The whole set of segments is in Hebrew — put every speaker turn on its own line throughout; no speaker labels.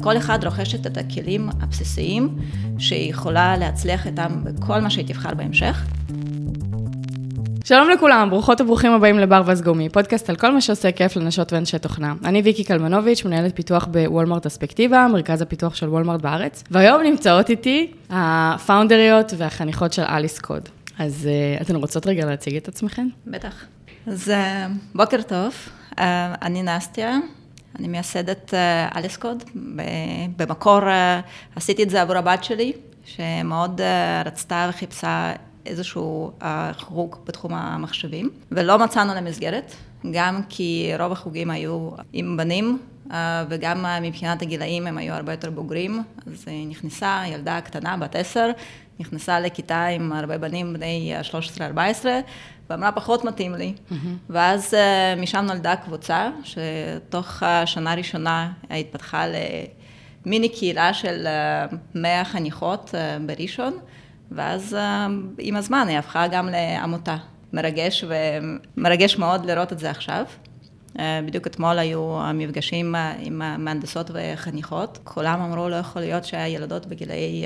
כל אחד רוכשת את הכלים הבסיסיים שהיא יכולה להצליח איתם בכל מה שהיא תבחר בהמשך.
שלום לכולם, ברוכות וברוכים הבאים לבר וסגומי, פודקאסט על כל מה שעושה כיף לנשות ואנשי תוכנה. אני ויקי קלמנוביץ', מנהלת פיתוח בוולמרט אספקטיבה, מרכז הפיתוח של וולמרט בארץ, והיום נמצאות איתי הפאונדריות והחניכות של אליס קוד. אז uh, אתן רוצות רגע להציג את עצמכן?
בטח. אז uh, בוקר טוב, uh, אני נסטיה, אני מייסדת uh, אליס קוד. במקור uh, עשיתי את זה עבור הבת שלי, שמאוד uh, רצתה וחיפשה איזשהו חוג בתחום המחשבים, ולא מצאנו למסגרת, גם כי רוב החוגים היו עם בנים, וגם מבחינת הגילאים הם היו הרבה יותר בוגרים, אז נכנסה ילדה קטנה, בת עשר, נכנסה לכיתה עם הרבה בנים בני 13-14, ואמרה, פחות מתאים לי. Mm-hmm. ואז משם נולדה קבוצה, שתוך השנה הראשונה התפתחה למיני קהילה של 100 חניכות בראשון. ואז אה, עם הזמן היא הפכה גם לעמותה. מרגש ומרגש מאוד לראות את זה עכשיו. אה, בדיוק אתמול היו המפגשים עם המהנדסות וחניכות. כולם אמרו, לא יכול להיות שהילדות בגילאי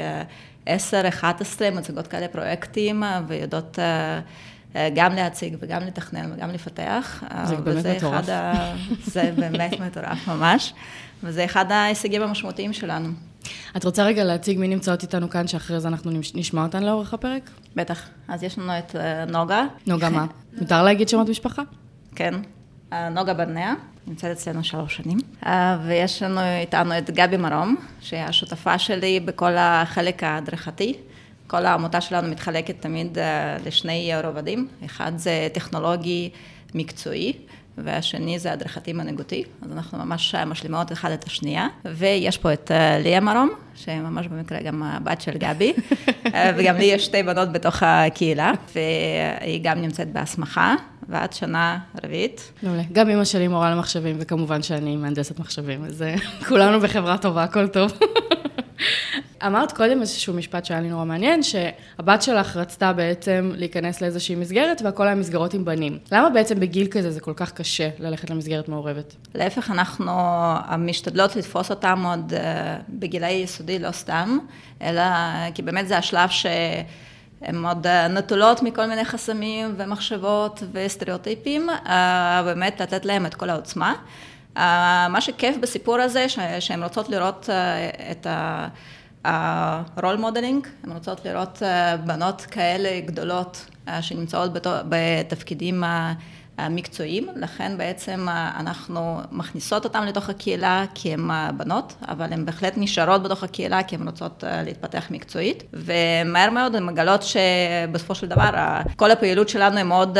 10-11 אה, מציגות כאלה פרויקטים ויודעות גם להציג וגם לתכנן וגם לפתח.
זה באמת מטורף. ה...
זה באמת מטורף ממש, וזה אחד ההישגים המשמעותיים שלנו.
את רוצה רגע להציג מי נמצאות איתנו כאן, שאחרי זה אנחנו נשמע אותן לאורך הפרק?
בטח. אז יש לנו את אה, נוגה.
נוגה מה? מותר להגיד שמות משפחה?
כן. אה, נוגה ברנע, נמצאת אצלנו שלוש שנים. אה, ויש לנו איתנו את גבי מרום, שהיא השותפה שלי בכל החלק ההדרכתי. כל העמותה שלנו מתחלקת תמיד לשני רובדים. אחד זה טכנולוגי מקצועי, והשני זה הדרכתי מנהיגותי, אז אנחנו ממש משלימות אחד את השנייה. ויש פה את אה, ליה מרום, שממש במקרה גם הבת של גבי, אה, וגם לי יש שתי בנות בתוך הקהילה, והיא גם נמצאת בהסמכה, ועד שנה רביעית.
מעולה. גם אמא שלי מורה למחשבים, וכמובן שאני מהנדסת מחשבים, אז אה, כולנו בחברה טובה, הכל טוב. אמרת קודם איזשהו משפט שהיה לי נורא מעניין, שהבת שלך רצתה בעצם להיכנס לאיזושהי מסגרת, והכל היה מסגרות עם בנים. למה בעצם בגיל כזה זה כל כך קשה ללכת למסגרת מעורבת?
להפך, אנחנו משתדלות לתפוס אותם עוד אה, בגילי יסודי, לא סתם, אלא כי באמת זה השלב ש... הן עוד אה, נטולות מכל מיני חסמים ומחשבות וסטריאוטיפים, אה, באמת לתת להם את כל העוצמה. מה שכיף בסיפור הזה, שהן רוצות לראות את ה... ה role modeling, הן רוצות לראות אה, בנות כאלה גדולות אה, שנמצאות בתפקידים המקצועיים, לכן בעצם אה, אנחנו מכניסות אותן לתוך הקהילה כי הן בנות, אבל הן בהחלט נשארות בתוך הקהילה כי הן רוצות להתפתח מקצועית, ומהר מאוד הן מגלות שבסופו של דבר כל הפעילות שלנו היא מאוד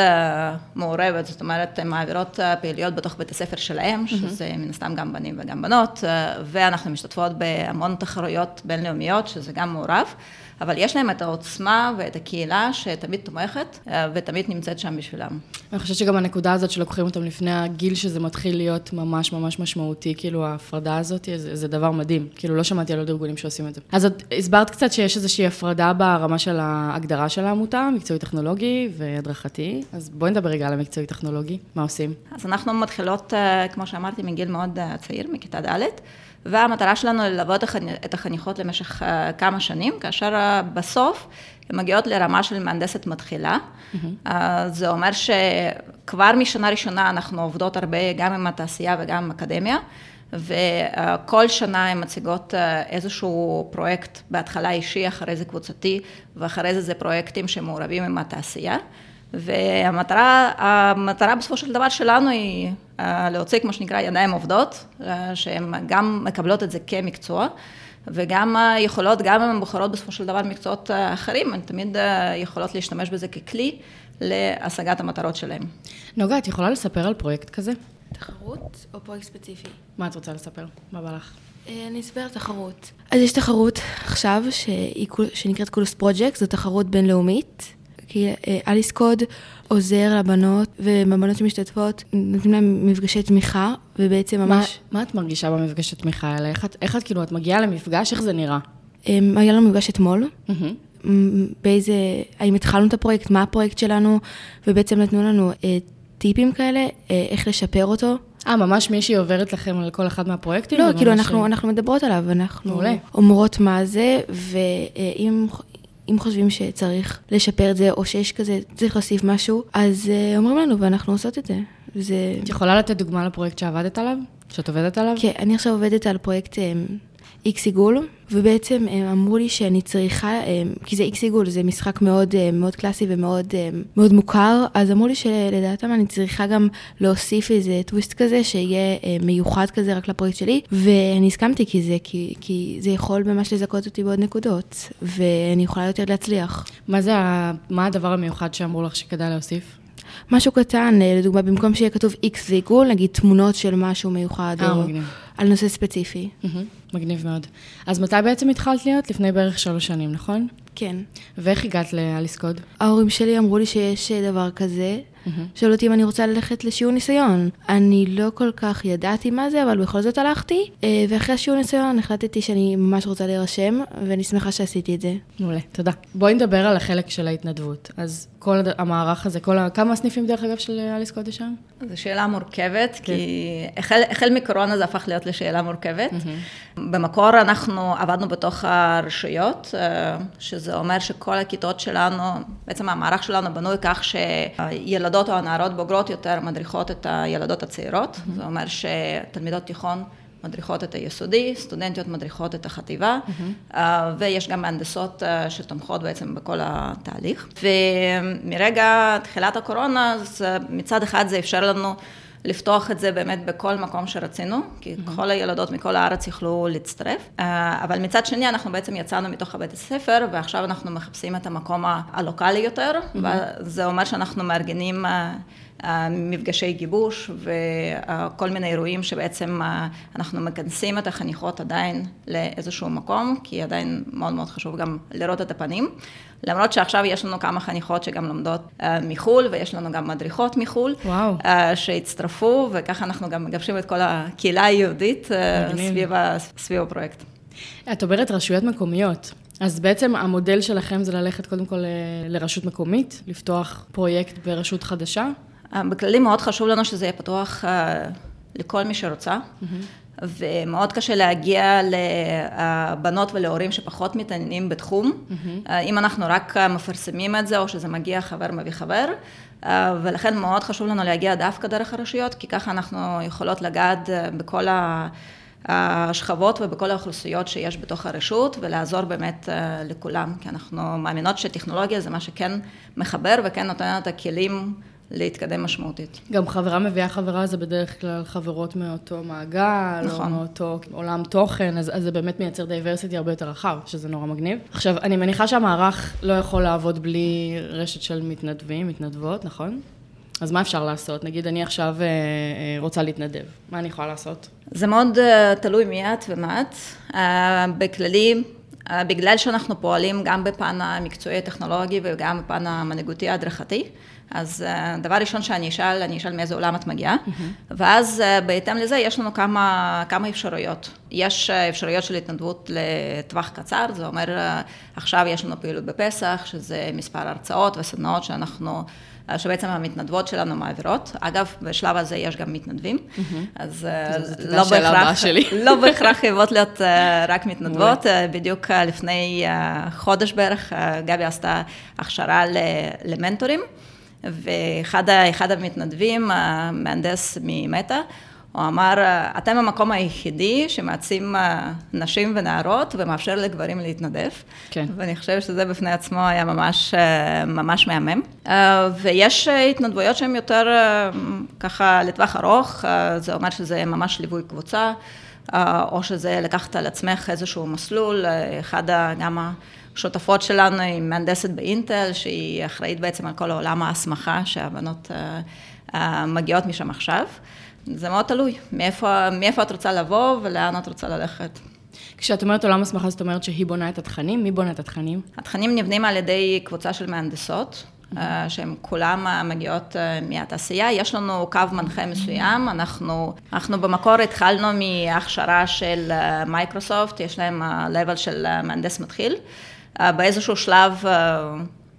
מעורבת, זאת אומרת, הן מעבירות פעילויות בתוך בית הספר שלהם, שזה מן הסתם גם בנים וגם בנות, ואנחנו משתתפות בהמון תחרויות בינלאומיות, שזה גם מעורב. אבל יש להם את העוצמה ואת הקהילה שתמיד תומכת אה, ותמיד נמצאת שם בשבילם.
אני חושבת שגם הנקודה הזאת שלוקחים אותם לפני הגיל שזה מתחיל להיות ממש ממש משמעותי, כאילו ההפרדה הזאת, זה, זה דבר מדהים. כאילו לא שמעתי על עוד ארגונים שעושים את זה. אז את הסברת קצת שיש איזושהי הפרדה ברמה של ההגדרה של העמותה, מקצועי טכנולוגי והדרכתי, אז בואי נדבר רגע על המקצועי טכנולוגי, מה עושים?
אז אנחנו מתחילות, אה, כמו שאמרתי, מגיל מאוד אה, צעיר, מכיתה ד'. והמטרה שלנו ללוות את החניכות למשך אה, כמה שנים, כאשר אה, בסוף הן מגיעות לרמה של מהנדסת מתחילה. Mm-hmm. זה אומר שכבר משנה ראשונה אנחנו עובדות הרבה גם עם התעשייה וגם עם אקדמיה. וכל שנה הן מציגות איזשהו פרויקט, בהתחלה אישי, אחרי זה קבוצתי, ואחרי זה זה פרויקטים שמעורבים עם התעשייה. והמטרה, המטרה בסופו של דבר שלנו היא אה, להוציא, כמו שנקרא, ידיים עובדות, אה, שהן גם מקבלות את זה כמקצוע, וגם יכולות, גם אם הן בוחרות בסופו של דבר מקצועות אה, אחרים, הן תמיד יכולות להשתמש בזה ככלי להשגת המטרות שלהן.
נוגה, את יכולה לספר על פרויקט כזה?
תחרות או פרויקט ספציפי?
מה את רוצה לספר? מה בא לך?
אני אספר על תחרות. אז יש תחרות עכשיו, שנקראת קולוס פרויקט, זו תחרות בינלאומית. כי אה, אליס קוד עוזר לבנות, ובבנות שמשתתפות נותנים להם מפגשי תמיכה, ובעצם ממש...
מה, מה את מרגישה במפגשי תמיכה האלה? איך את, איך את כאילו, את מגיעה למפגש, איך זה נראה?
אמ, היה לנו מפגש אתמול. Mm-hmm. באיזה, האם התחלנו את הפרויקט, מה הפרויקט שלנו, ובעצם נתנו לנו אה, טיפים כאלה, אה, איך לשפר אותו.
אה, ממש מישהי עוברת לכם על כל אחד מהפרויקטים?
לא, כאילו, אנחנו, אנחנו מדברות עליו, אנחנו
מעולה.
אומרות מה זה, ואם אם חושבים שצריך לשפר את זה, או שיש כזה, צריך להוסיף משהו, אז אה, אומרים לנו, ואנחנו עושות את זה. זה...
את יכולה לתת דוגמה לפרויקט שעבדת עליו? שאת עובדת עליו?
כן, אני עכשיו עובדת על פרויקט אה, איקס עיגול, ובעצם הם אמרו לי שאני צריכה, אה, כי זה איקס עיגול, זה משחק מאוד, אה, מאוד קלאסי ומאוד אה, מאוד מוכר, אז אמרו לי שלדעתם אני צריכה גם להוסיף איזה טוויסט כזה, שיהיה אה, מיוחד כזה רק לפרויקט שלי, ואני הסכמתי כי זה, כי, כי זה יכול ממש לזכות אותי בעוד נקודות, ואני יכולה יותר להצליח.
מה זה, מה הדבר המיוחד שאמרו לך שכדאי להוסיף?
משהו קטן, אה, לדוגמה, במקום שיהיה כתוב איקס ועיגול, נגיד תמונות של משהו מיוחד,
אה,
או
מגניב.
על נושא ספציפי.
מגניב מאוד. אז מתי בעצם התחלת להיות? לפני בערך שלוש שנים, נכון?
כן.
ואיך הגעת לאליס קוד?
ההורים שלי אמרו לי שיש אה, דבר כזה, שאלו אותי אם אני רוצה ללכת לשיעור ניסיון. אני לא כל כך ידעתי מה זה, אבל בכל זאת הלכתי, אה, ואחרי השיעור ניסיון החלטתי שאני ממש רוצה להירשם, ואני שמחה שעשיתי את זה.
מעולה, תודה. בואי נדבר על החלק של ההתנדבות. אז כל הד- המערך הזה, כל ה... כמה סניפים דרך אגב של אליס קוד יש שם?
זו שאלה מורכבת, כי החל, החל מקורונה זה הפך להיות לשאלה מורכבת. במקור אנחנו עבדנו בתוך הרשויות, אה, שזה אומר שכל הכיתות שלנו, בעצם המערך שלנו בנוי כך שהילדות או הנערות בוגרות יותר מדריכות את הילדות הצעירות. זה אומר שתלמידות תיכון מדריכות את היסודי, סטודנטיות מדריכות את החטיבה, אה, ויש גם מהנדסות אה, שתומכות בעצם בכל התהליך. ומרגע תחילת הקורונה, אז אה, מצד אחד זה אפשר לנו לפתוח את זה באמת בכל מקום שרצינו, כי כל הילדות מכל הארץ יכלו להצטרף, אה, אבל מצד שני אנחנו בעצם יצאנו מתוך הבית הספר, ועכשיו אנחנו מחפשים את המקום הלוקאלי יותר, וזה אומר שאנחנו מארגנים אה, מפגשי גיבוש וכל מיני אירועים שבעצם אה, אנחנו מכנסים את החניכות עדיין לאיזשהו מקום, כי עדיין מאוד מאוד חשוב גם לראות את הפנים. למרות שעכשיו יש לנו כמה חניכות שגם לומדות אה, מחו"ל, ויש לנו גם מדריכות מחו"ל,
וואו.
אה, שהצטרפו, וככה אנחנו גם מגבשים את כל הקהילה היהודית. סביב, סביב הפרויקט.
את אומרת רשויות מקומיות. אז בעצם המודל שלכם זה ללכת קודם כל לרשות מקומית, לפתוח פרויקט ברשות חדשה?
אה, בכללי מאוד חשוב לנו שזה יהיה פתוח אה, לכל מי שרוצה, ומאוד קשה להגיע לבנות ולהורים שפחות מתעניינים בתחום, אה, אם אנחנו רק מפרסמים את זה, או שזה מגיע חבר מביא חבר, ולכן מאוד חשוב לנו להגיע דווקא דרך הרשויות, כי ככה אנחנו יכולות לגעת בכל ה... השכבות ובכל האוכלוסיות שיש בתוך הרשות, ולעזור באמת לכולם, כי אנחנו מאמינות שטכנולוגיה זה מה שכן מחבר וכן נותן את הכלים להתקדם משמעותית.
גם חברה מביאה חברה זה בדרך כלל חברות מאותו מעגל, או
נכון.
מאותו עולם תוכן, אז, אז זה באמת מייצר diversity הרבה יותר רחב, שזה נורא מגניב. עכשיו, אני מניחה שהמערך לא יכול לעבוד בלי רשת של מתנדבים, מתנדבות, נכון? אז מה אפשר לעשות? נגיד, אני עכשיו אה, אה, רוצה להתנדב, מה אני יכולה לעשות?
זה מאוד אה, תלוי מי את ומה את. אה, בכללי, בגלל שאנחנו פועלים גם בפן המקצועי הטכנולוגי וגם בפן המנהיגותי ההדרכתי, אז אה, דבר ראשון שאני אשאל, אני אשאל מאיזה עולם את מגיעה, ואז אה, בהתאם לזה יש לנו כמה, כמה אפשרויות. יש אה, אפשרויות של התנדבות לטווח קצר, זה אומר אה, עכשיו יש לנו פעילות בפסח, שזה מספר הרצאות וסדנאות שאנחנו... שבעצם המתנדבות שלנו מעבירות. אגב, בשלב הזה יש גם מתנדבים, אז אה, לא בהכרח. לא בהכרח חייבות להיות אה, רק מתנדבות. אה, בדיוק לפני חודש בערך, גבי עשתה הכשרה למנטורים, ואחד המתנדבים, המהנדס ממטא, הוא אמר, אתם המקום היחידי שמעצים אה, נשים ונערות ומאפשר לגברים להתנדב.
כן.
ואני חושבת שזה בפני עצמו היה ממש, אה, ממש מהמם. אה, ויש התנדבויות שהן יותר ככה לטווח ארוך, זה אומר שזה ממש ליווי קבוצה, או שזה לקחת על עצמך איזשהו מסלול, אחד ה- גם השותפות שלנו היא מהנדסת באינטל, שהיא אחראית בעצם על כל העולם ההסמכה שהבנות מגיעות משם עכשיו. זה מאוד תלוי, מאיפה, מאיפה את רוצה לבוא ולאן את רוצה ללכת.
כשאת אומרת עולם הסמכה, זאת אומרת שהיא בונה את התכנים? מי בונה את התכנים?
התכנים נבנים על ידי קבוצה של מהנדסות, אה, שהן כולן אה, מגיעות אה, מהתעשייה. יש לנו קו מנחה מסוים, אנחנו, אנחנו במקור התחלנו מהכשרה של מייקרוסופט, יש להם ה-level של מהנדס מתחיל. באיזשהו שלב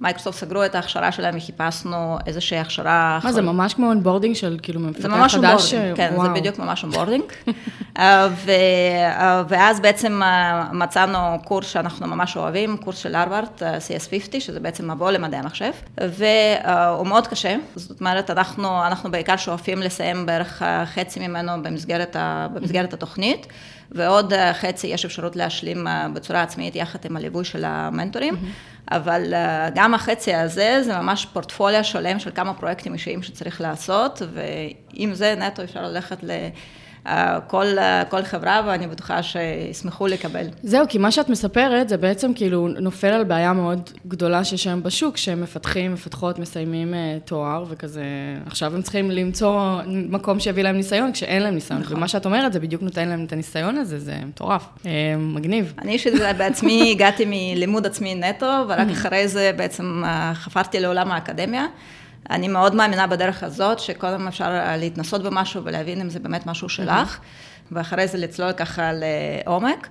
מייקרוסופט סגרו את ההכשרה שלהם וחיפשנו איזושהי הכשרה...
מה, זה ממש כמו onboarding של כאילו מפתח חדש?
זה ממש onboarding, כן, וואו. זה בדיוק ממש onboarding. אה, אה, ואז בעצם מצאנו קורס שאנחנו ממש אוהבים, קורס של הרווארד, CS50, שזה בעצם מבוא למדעי המחשב, והוא מאוד קשה, זאת אומרת, אנחנו, אנחנו בעיקר שואפים לסיים בערך חצי ממנו במסגרת, במסגרת התוכנית. ועוד חצי יש אפשרות להשלים בצורה עצמאית יחד עם הליווי של המנטורים. Mm-hmm. אבל אה, גם החצי הזה, זה ממש פורטפוליו שלם של כמה פרויקטים אישיים שצריך לעשות, ועם זה נטו אפשר ללכת ל... כל, כל חברה, ואני בטוחה שישמחו לקבל.
זהו, כי מה שאת מספרת, זה בעצם כאילו נופל על בעיה מאוד גדולה שיש היום בשוק, שהם מפתחים, מפתחות, מסיימים uh, תואר, וכזה, עכשיו הם צריכים למצוא מקום שיביא להם ניסיון, כשאין להם ניסיון. נכון. ומה שאת אומרת, זה בדיוק נותן להם את הניסיון הזה, זה מטורף, uh, מגניב.
אני אישית בעצמי הגעתי מלימוד עצמי נטו, ורק אחרי זה בעצם uh, חפרתי לעולם האקדמיה. אני מאוד מאמינה בדרך הזאת, שקודם אפשר להתנסות במשהו ולהבין אם זה באמת משהו שלך. ואחרי זה לצלול ככה לעומק,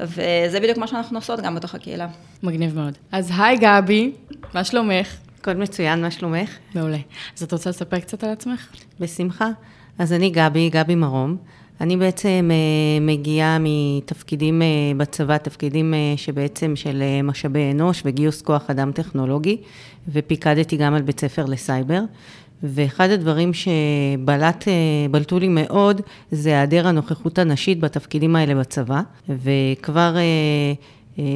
וזה בדיוק מה שאנחנו עושות גם בתוך הקהילה.
מגניב מאוד. אז היי גבי, מה שלומך?
הכל מצוין, מה שלומך?
מעולה. אז את רוצה לספר קצת על עצמך?
בשמחה. אז אני גבי, גבי מרום. אני בעצם אה, מגיעה מתפקידים אה, בצבא, תפקידים אה, שבעצם של משאבי אנוש וגיוס כוח אדם טכנולוגי, ופיקדתי גם על בית ספר לסייבר. ואחד הדברים שבלטו לי מאוד, זה היעדר הנוכחות הנשית בתפקידים האלה בצבא. וכבר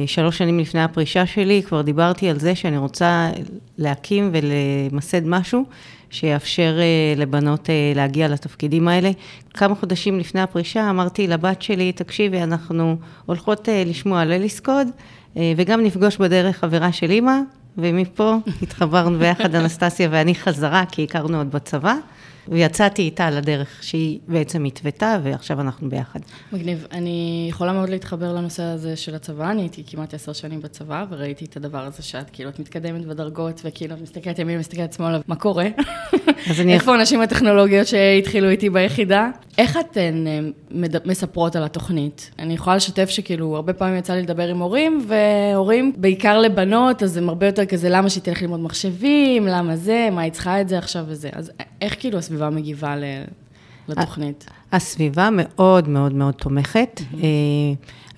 שלוש שנים לפני הפרישה שלי, כבר דיברתי על זה שאני רוצה להקים ולמסד משהו שיאפשר אה, לבנות אה, להגיע לתפקידים האלה. כמה חודשים לפני הפרישה אמרתי לבת שלי, תקשיבי, אנחנו הולכות אה, לשמוע על אליסקוד, וגם נפגוש בדרך חברה של אימא, ומפה התחברנו ביחד, אנסטסיה ואני חזרה, כי הכרנו עוד בצבא. ויצאתי איתה לדרך שהיא בעצם התוותה, ועכשיו אנחנו ביחד.
מגניב. אני יכולה מאוד להתחבר לנושא הזה של הצבא, אני הייתי כמעט עשר שנים בצבא, וראיתי את הדבר הזה שאת כאילו, את מתקדמת בדרגות, וכאילו, את מסתכלת ימין, מסתכלת שמאלה, מה קורה? איפה הנשים הטכנולוגיות שהתחילו איתי ביחידה? איך אתן אה, מספרות על התוכנית? אני יכולה לשתף שכאילו, הרבה פעמים יצא לי לדבר עם הורים, והורים, בעיקר לבנות, אז הם הרבה יותר כזה, למה שהיא תלך ללמוד מחשבים, למה זה, מה היא צריכה את זה עכשיו וזה. אז איך כאילו הסביבה מגיבה לתוכנית?
הסביבה מאוד מאוד מאוד תומכת. Mm-hmm.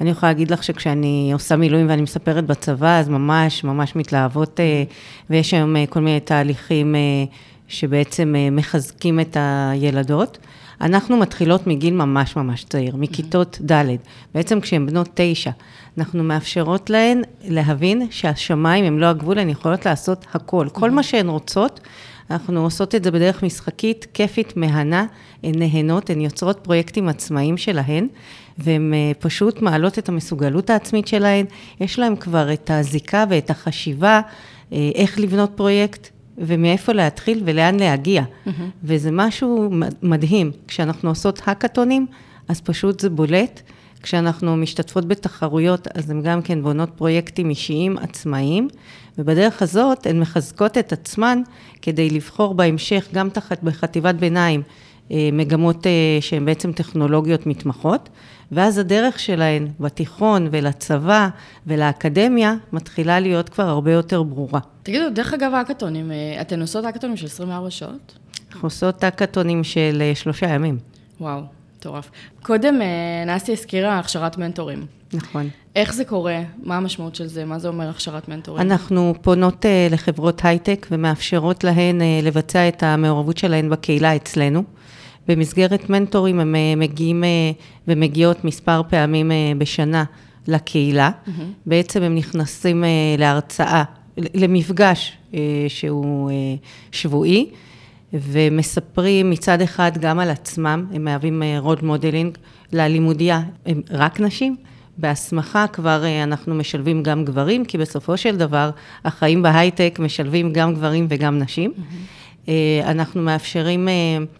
אני יכולה להגיד לך שכשאני עושה מילואים ואני מספרת בצבא, אז ממש ממש מתלהבות, אה, ויש היום כל מיני תהליכים שבעצם מחזקים את הילדות. אנחנו מתחילות מגיל ממש ממש צעיר, מכיתות ד', בעצם כשהן בנות תשע. אנחנו מאפשרות להן להבין שהשמיים הם לא הגבול, הן יכולות לעשות הכל. כל מה שהן רוצות, אנחנו עושות את זה בדרך משחקית, כיפית, מהנה, הן נהנות, הן יוצרות פרויקטים עצמאיים שלהן, והן אה, פשוט מעלות את המסוגלות העצמית שלהן, יש להן כבר את הזיקה ואת החשיבה, אה, איך לבנות פרויקט, ומאיפה להתחיל ולאן להגיע. Mm-hmm. וזה משהו מדהים. כשאנחנו עושות האקתונים, אז פשוט זה בולט. כשאנחנו משתתפות בתחרויות, אז הן גם כן בונות פרויקטים אישיים עצמאיים, ובדרך הזאת הן מחזקות את עצמן כדי לבחור בהמשך, גם תחת, בחטיבת ביניים, אה, מגמות אה, שהן בעצם טכנולוגיות מתמחות, ואז הדרך שלהן בתיכון ולצבא ולאקדמיה מתחילה להיות כבר הרבה יותר ברורה.
תגידו, דרך אגב, האקתונים, אה, אתן עושות האקתונים של 24 שעות?
אנחנו עושות האקתונים של שלושה ימים.
וואו, מטורף. קודם נסי הזכירה הכשרת מנטורים.
נכון.
איך זה קורה? מה המשמעות של זה? מה זה אומר הכשרת מנטורים?
אנחנו פונות uh, לחברות הייטק ומאפשרות להן uh, לבצע את המעורבות שלהן בקהילה אצלנו. במסגרת מנטורים הם uh, מגיעים uh, ומגיעות מספר פעמים אה, בשנה לקהילה. Mm-hmm. בעצם הם נכנסים אה, להרצאה, למפגש אה, שהוא אה, שבועי. ומספרים מצד אחד גם על עצמם, הם מהווים role modeling ללימודיה, הם רק נשים, בהסמכה כבר אה, אנחנו משלבים גם גברים, כי בסופו של דבר החיים בהייטק משלבים גם גברים וגם נשים. Mm-hmm. אנחנו מאפשרים...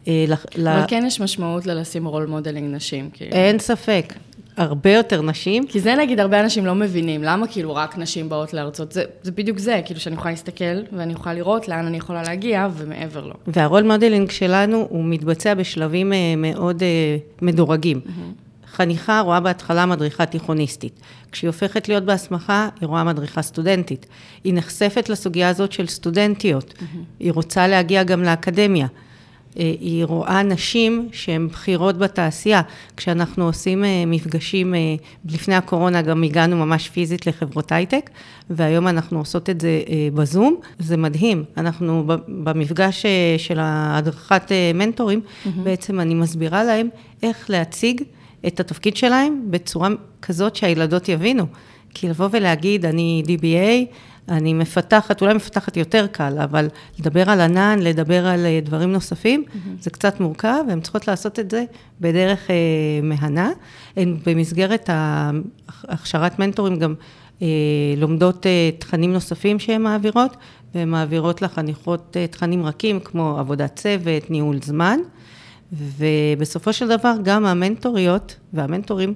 אה, אבל כן יש משמעות ללשים role modeling נשים.
כאילו. אין ספק. הרבה יותר נשים.
כי זה נגיד הרבה אנשים לא מבינים, למה כאילו רק נשים באות להרצות? זה, זה בדיוק זה, כאילו שאני יכולה להסתכל ואני יכולה לראות לאן אני יכולה להגיע ומעבר לו.
וה role modeling שלנו הוא מתבצע בשלבים מאוד מדורגים. Mm-hmm. חניכה רואה בהתחלה מדריכה תיכוניסטית. כשהיא הופכת להיות בהסמכה, היא רואה מדריכה סטודנטית. היא נחשפת לסוגיה הזאת של סטודנטיות. Mm-hmm. היא רוצה להגיע גם לאקדמיה. אה, היא רואה נשים שהן בכירות בתעשייה. כשאנחנו עושים אה, מפגשים, אה, לפני הקורונה גם הגענו ממש פיזית לחברות הייטק, והיום אנחנו עושות את זה בזום. זה מדהים. אנחנו במפגש של הדרכת מנטורים, mm-hmm. בעצם אני מסבירה להם איך להציג את התפקיד שלהם בצורה כזאת שהילדות יבינו. כי לבוא ולהגיד, אני DBA, אני מפתחת, אולי מפתחת יותר קל, אבל לדבר על ענן, לדבר על אה, דברים נוספים, mm-hmm. זה קצת מורכב, והן צריכות לעשות את זה בדרך אה, מהנה. הן במסגרת הכשרת מנטורים גם אה, לומדות אה, תכנים נוספים שהן מעבירות, והן מעבירות לחניכות אה, תכנים רכים, כמו עבודת צוות, ניהול זמן, ובסופו של דבר גם המנטוריות והמנטורים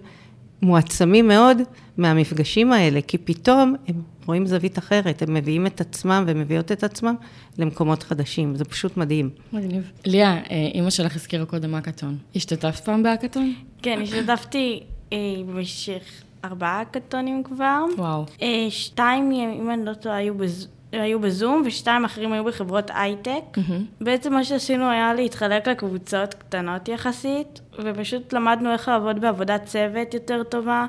מועצמים מאוד מהמפגשים האלה, כי פתאום הם רואים זווית אחרת, הם מביאים את עצמם ומביאות את עצמם למקומות חדשים, זה פשוט מדהים.
מגניב. ליה, אה, אימא שלך הזכירה קודם האקתון. השתתפת פעם בהאקתון?
כן, השתתפתי אה, במשך ארבעה האקתונים כבר.
וואו.
אה, שתיים, אם אני לא טועה, היו בז... היו בזום, ושתיים אחרים היו בחברות הייטק. Mm-hmm. בעצם מה שעשינו היה להתחלק לקבוצות קטנות יחסית, ופשוט למדנו איך לעבוד בעבודת צוות יותר טובה.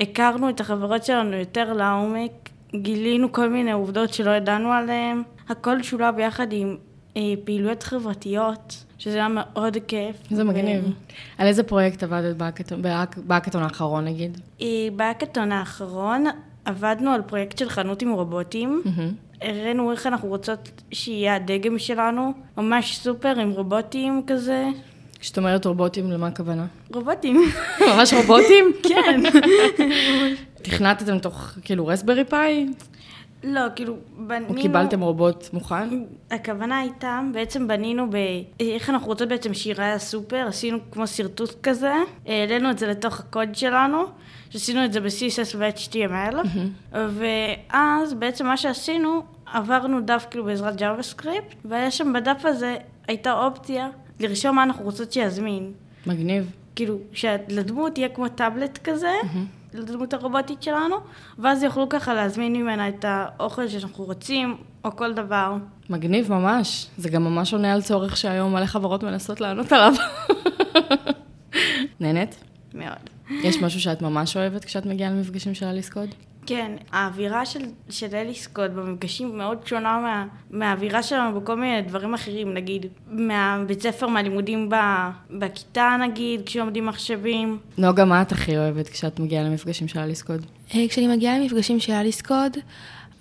הכרנו את החברות שלנו יותר לעומק, גילינו כל מיני עובדות שלא ידענו עליהן. הכל שולב יחד עם אה, פעילויות חברתיות, שזה היה מאוד כיף.
זה מגניב. ו... על איזה פרויקט עבדת בהאקתון האחרון, נגיד?
אה, בהאקתון האחרון עבדנו על פרויקט של חנות עם רובוטים. הראינו איך אנחנו רוצות שיהיה הדגם שלנו, ממש סופר עם רובוטים כזה.
כשאת אומרת רובוטים, למה הכוונה?
רובוטים.
ממש רובוטים?
כן.
תכנתתם תוך, כאילו, רסברי פאי?
לא, כאילו, בנינו...
או קיבלתם רובוט מוכן?
הכוונה הייתה, בעצם בנינו ב... איך אנחנו רוצות בעצם שירה הסופר, עשינו כמו שרטוט כזה, העלינו את זה לתוך הקוד שלנו, שעשינו את זה ב-CSS ו-HTML, ואז בעצם מה שעשינו, עברנו דף כאילו בעזרת JavaScript, והיה שם בדף הזה, הייתה אופציה לרשום מה אנחנו רוצות שיזמין.
מגניב.
כאילו, שלדמות יהיה כמו טאבלט כזה, לדמות הרובוטית שלנו, ואז יוכלו ככה להזמין ממנה את האוכל שאנחנו רוצים, או כל דבר.
מגניב ממש. זה גם ממש עונה על צורך שהיום מלא חברות מנסות לענות עליו. נהנית?
מאוד.
יש משהו שאת ממש אוהבת כשאת מגיעה למפגשים של אליס קוד?
כן, האווירה של, של אליס קוד במפגשים מאוד שונה מה, מהאווירה שלנו בכל מיני דברים אחרים, נגיד, מהבית ספר, מהלימודים ב, בכיתה נגיד, כשלומדים מחשבים.
נוגה, מה את הכי אוהבת כשאת מגיעה למפגשים של אליס קוד?
אה, כשאני מגיעה למפגשים של אליס קוד,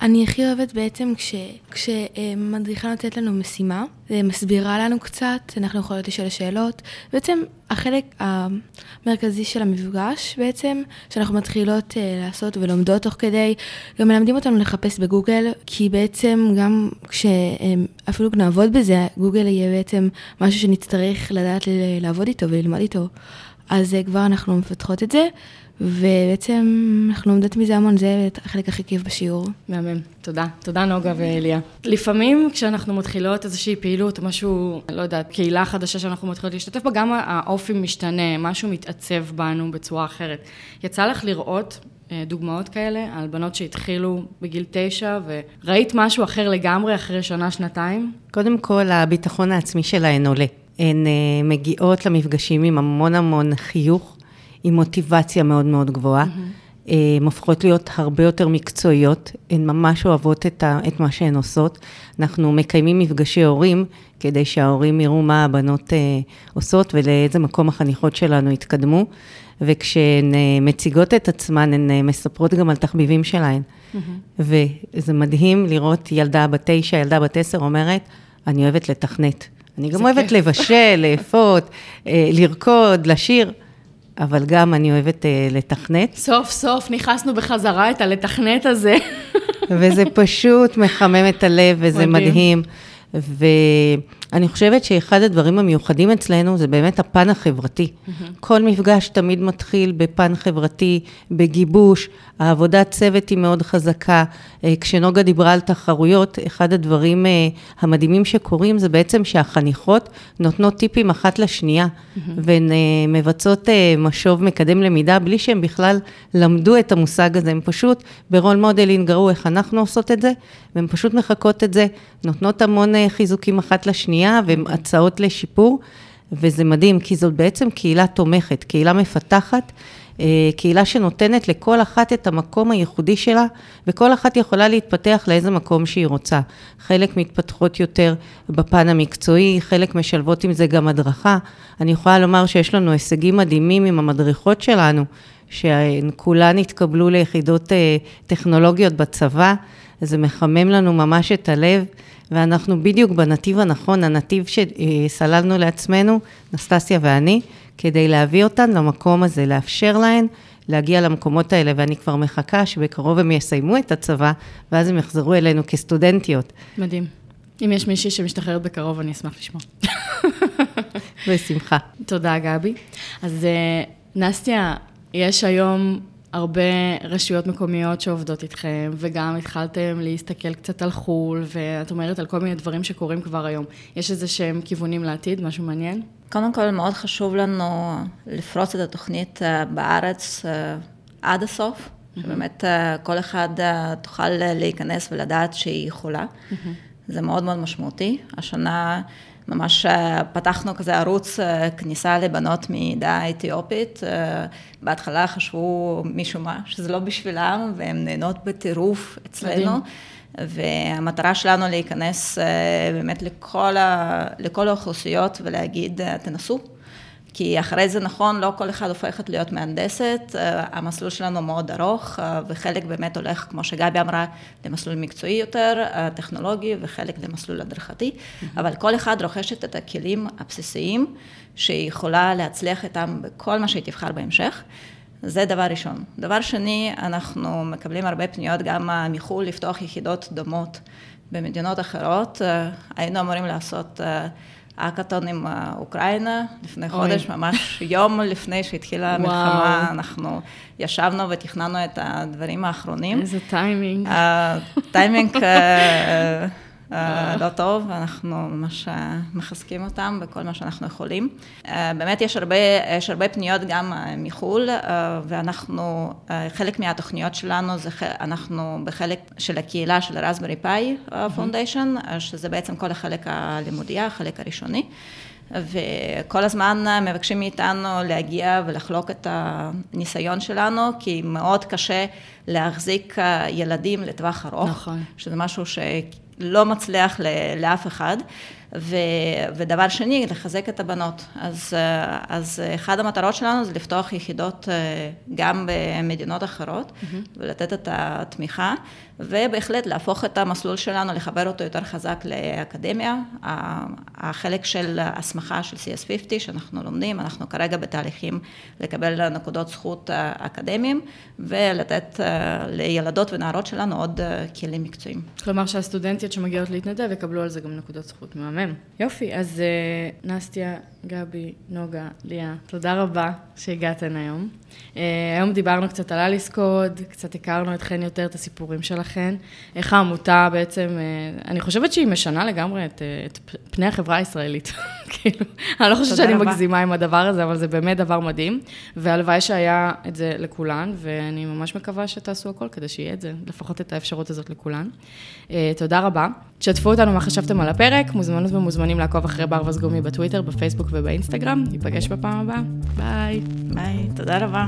אני הכי אוהבת בעצם כש, כשמדריכה נותנת לנו משימה, מסבירה לנו קצת, אנחנו יכולות לשאול שאלות. בעצם החלק המרכזי של המפגש בעצם, שאנחנו מתחילות uh, לעשות ולומדות תוך כדי, גם מלמדים אותנו לחפש בגוגל, כי בעצם גם כשאפילו נעבוד בזה, גוגל יהיה בעצם משהו שנצטרך לדעת לעבוד איתו וללמוד איתו. אז uh, כבר אנחנו מפתחות את זה. ובעצם אנחנו לומדות מזה המון, זה החלק הכי כיף בשיעור.
מהמם, תודה. תודה נוגה ואליה. לפעמים כשאנחנו מתחילות איזושהי פעילות, משהו, לא יודעת, קהילה חדשה שאנחנו מתחילות להשתתף בה, גם האופי משתנה, משהו מתעצב בנו בצורה אחרת. יצא לך לראות אה, דוגמאות כאלה על בנות שהתחילו בגיל תשע, וראית משהו אחר לגמרי אחרי שנה, שנתיים?
קודם כל, הביטחון העצמי שלהן עולה. הן אה, מגיעות למפגשים עם המון המון חיוך, עם מוטיבציה מאוד מאוד גבוהה. Mm-hmm. הן הופכות להיות הרבה יותר מקצועיות, הן ממש אוהבות את, ה, את מה שהן עושות. אנחנו מקיימים מפגשי הורים, כדי שההורים יראו מה הבנות אה, עושות ולאיזה מקום החניכות שלנו התקדמו. וכשהן אה, מציגות את עצמן, הן אה, מספרות גם על תחביבים שלהן. Mm-hmm. וזה מדהים לראות ילדה בת תשע, ילדה בת עשר אומרת, אני אוהבת לתכנת. אני גם אוהבת כיף. לבשל, לאפות, אה, לרקוד, לשיר. אבל גם אני אוהבת uh, לתכנת.
סוף סוף נכנסנו בחזרה את הלתכנת הזה.
וזה פשוט מחמם את הלב, וזה מדהים. מדהים. אני חושבת שאחד הדברים המיוחדים אצלנו זה באמת הפן החברתי. כל מפגש תמיד מתחיל בפן חברתי, בגיבוש, העבודת צוות היא מאוד חזקה. אה, כשנוגה דיברה על תחרויות, אחד הדברים אה, המדהימים שקורים זה בעצם שהחניכות נותנות טיפים אחת לשנייה, והן אה, מבצעות משוב מקדם למידה בלי שהן בכלל למדו את המושג הזה, הן פשוט ב role modeling ראו איך אנחנו עושות את זה, והן פשוט מחקות את זה, נותנות המון חיזוקים אחת לשנייה והצעות לשיפור, וזה מדהים, כי זאת בעצם קהילה תומכת, קהילה מפתחת. אה, קהילה שנותנת לכל אחת את המקום הייחודי שלה, וכל אחת יכולה להתפתח לאיזה מקום שהיא רוצה. חלק מתפתחות יותר בפן המקצועי, חלק משלבות עם זה גם הדרכה. אני יכולה לומר שיש לנו הישגים מדהימים עם המדריכות שלנו, שהן כולן התקבלו ליחידות אה, טכנולוגיות בצבא, זה מחמם לנו ממש את הלב. ואנחנו בדיוק בנתיב הנכון, הנתיב שסללנו לעצמנו, נסטסיה ואני, כדי להביא אותן למקום הזה, לאפשר להן להגיע למקומות האלה, ואני כבר מחכה שבקרוב הם יסיימו את הצבא, ואז הם יחזרו אלינו כסטודנטיות.
מדהים. אם יש מישהי שמשתחררת בקרוב, אני אשמח לשמוע.
בשמחה.
תודה, גבי. אז אה, נסטיה, יש היום הרבה רשויות מקומיות שעובדות איתכם, וגם התחלתם להסתכל קצת על חו"ל, ואת אומרת על כל מיני דברים שקורים כבר היום. יש איזה שהם כיוונים לעתיד, משהו מעניין?
קודם כל, מאוד חשוב לנו לפרוץ את התוכנית אה, בארץ אה, עד הסוף, mm-hmm. שבאמת אה, כל אחד תוכל להיכנס ולדעת שהיא יכולה. Mm-hmm. זה מאוד מאוד משמעותי. השנה ממש פתחנו כזה ערוץ כניסה לבנות מעדה האתיופית. בהתחלה חשבו משום מה שזה לא בשבילם, והן נהנות בטירוף אצלנו. מדהים. והמטרה שלנו להיכנס אה, באמת לכל, ה, לכל האוכלוסיות ולהגיד, אה, תנסו. כי אחרי זה נכון, לא כל אחד הופכת להיות מהנדסת, אה, המסלול שלנו מאוד ארוך, וחלק באמת הולך, כמו שגבי אמרה, למסלול מקצועי יותר, טכנולוגי, וחלק למסלול הדרכתי, mm-hmm. אבל כל אחד רוכשת את הכלים הבסיסיים שהיא יכולה להצליח איתם בכל מה שהיא תבחר בהמשך. זה דבר ראשון. דבר שני, אנחנו מקבלים הרבה פניות גם מחו"ל לפתוח יחידות דומות במדינות אחרות. אה, היינו אמורים לעשות האקתון עם אוקראינה לפני חודש, אוי. ממש יום לפני שהתחילה המלחמה, אנחנו ישבנו ותכננו את הדברים האחרונים.
איזה טיימינג.
טיימינג אה, לא טוב, ואנחנו ממש אה, מחזקים אותם בכל מה שאנחנו יכולים. אה, באמת יש הרבה, יש הרבה פניות גם מחו"ל, ואנחנו, חלק מהתוכניות שלנו זה, אנחנו בחלק של הקהילה של הרסברי פאי פונדיישן, שזה בעצם כל החלק הלימודי, החלק הראשוני. וכל הזמן מבקשים מאיתנו להגיע ולחלוק את הניסיון שלנו, כי מאוד קשה להחזיק ילדים לטווח ארוך, נכון. שזה משהו ש... לא מצליח לאף אחד. ו, ודבר שני, לחזק את הבנות. אז, אז אחד המטרות שלנו זה לפתוח יחידות אה, גם במדינות אחרות, mm-hmm. ולתת את התמיכה, ובהחלט להפוך את המסלול שלנו, לחבר אותו יותר חזק לאקדמיה. החלק של הסמכה של CS50 שאנחנו לומדים, אנחנו כרגע בתהליכים לקבל נקודות זכות אה, אקדמיים, ולתת אה, לילדות ונערות שלנו עוד כלים מקצועיים.
כלומר שהסטודנטיות שמגיעות להתנדב יקבלו על זה גם נקודות זכות מהמם. יופי, אז uh, נסטיה, גבי, נוגה, ליה, תודה רבה שהגעתן היום. Uh, היום דיברנו קצת על אליס קוד, קצת הכרנו אתכן יותר, את הסיפורים שלכן. איך העמותה בעצם, uh, אני חושבת שהיא משנה לגמרי את, uh, את פני החברה הישראלית. כאילו, אני לא חושבת שאני רבה. מגזימה עם הדבר הזה, אבל זה באמת דבר מדהים. והלוואי שהיה את זה לכולן, ואני ממש מקווה שתעשו הכל כדי שיהיה את זה, לפחות את האפשרות הזאת לכולן. Uh, תודה רבה. תשתפו אותנו מה חשבתם על הפרק, מוזמנות ומוזמנים לעקוב אחרי בר וסגומי בטוויטר, בפייסבוק ובאינסטגרם. ניפגש בפעם הבאה. ביי.
ביי, תודה רבה.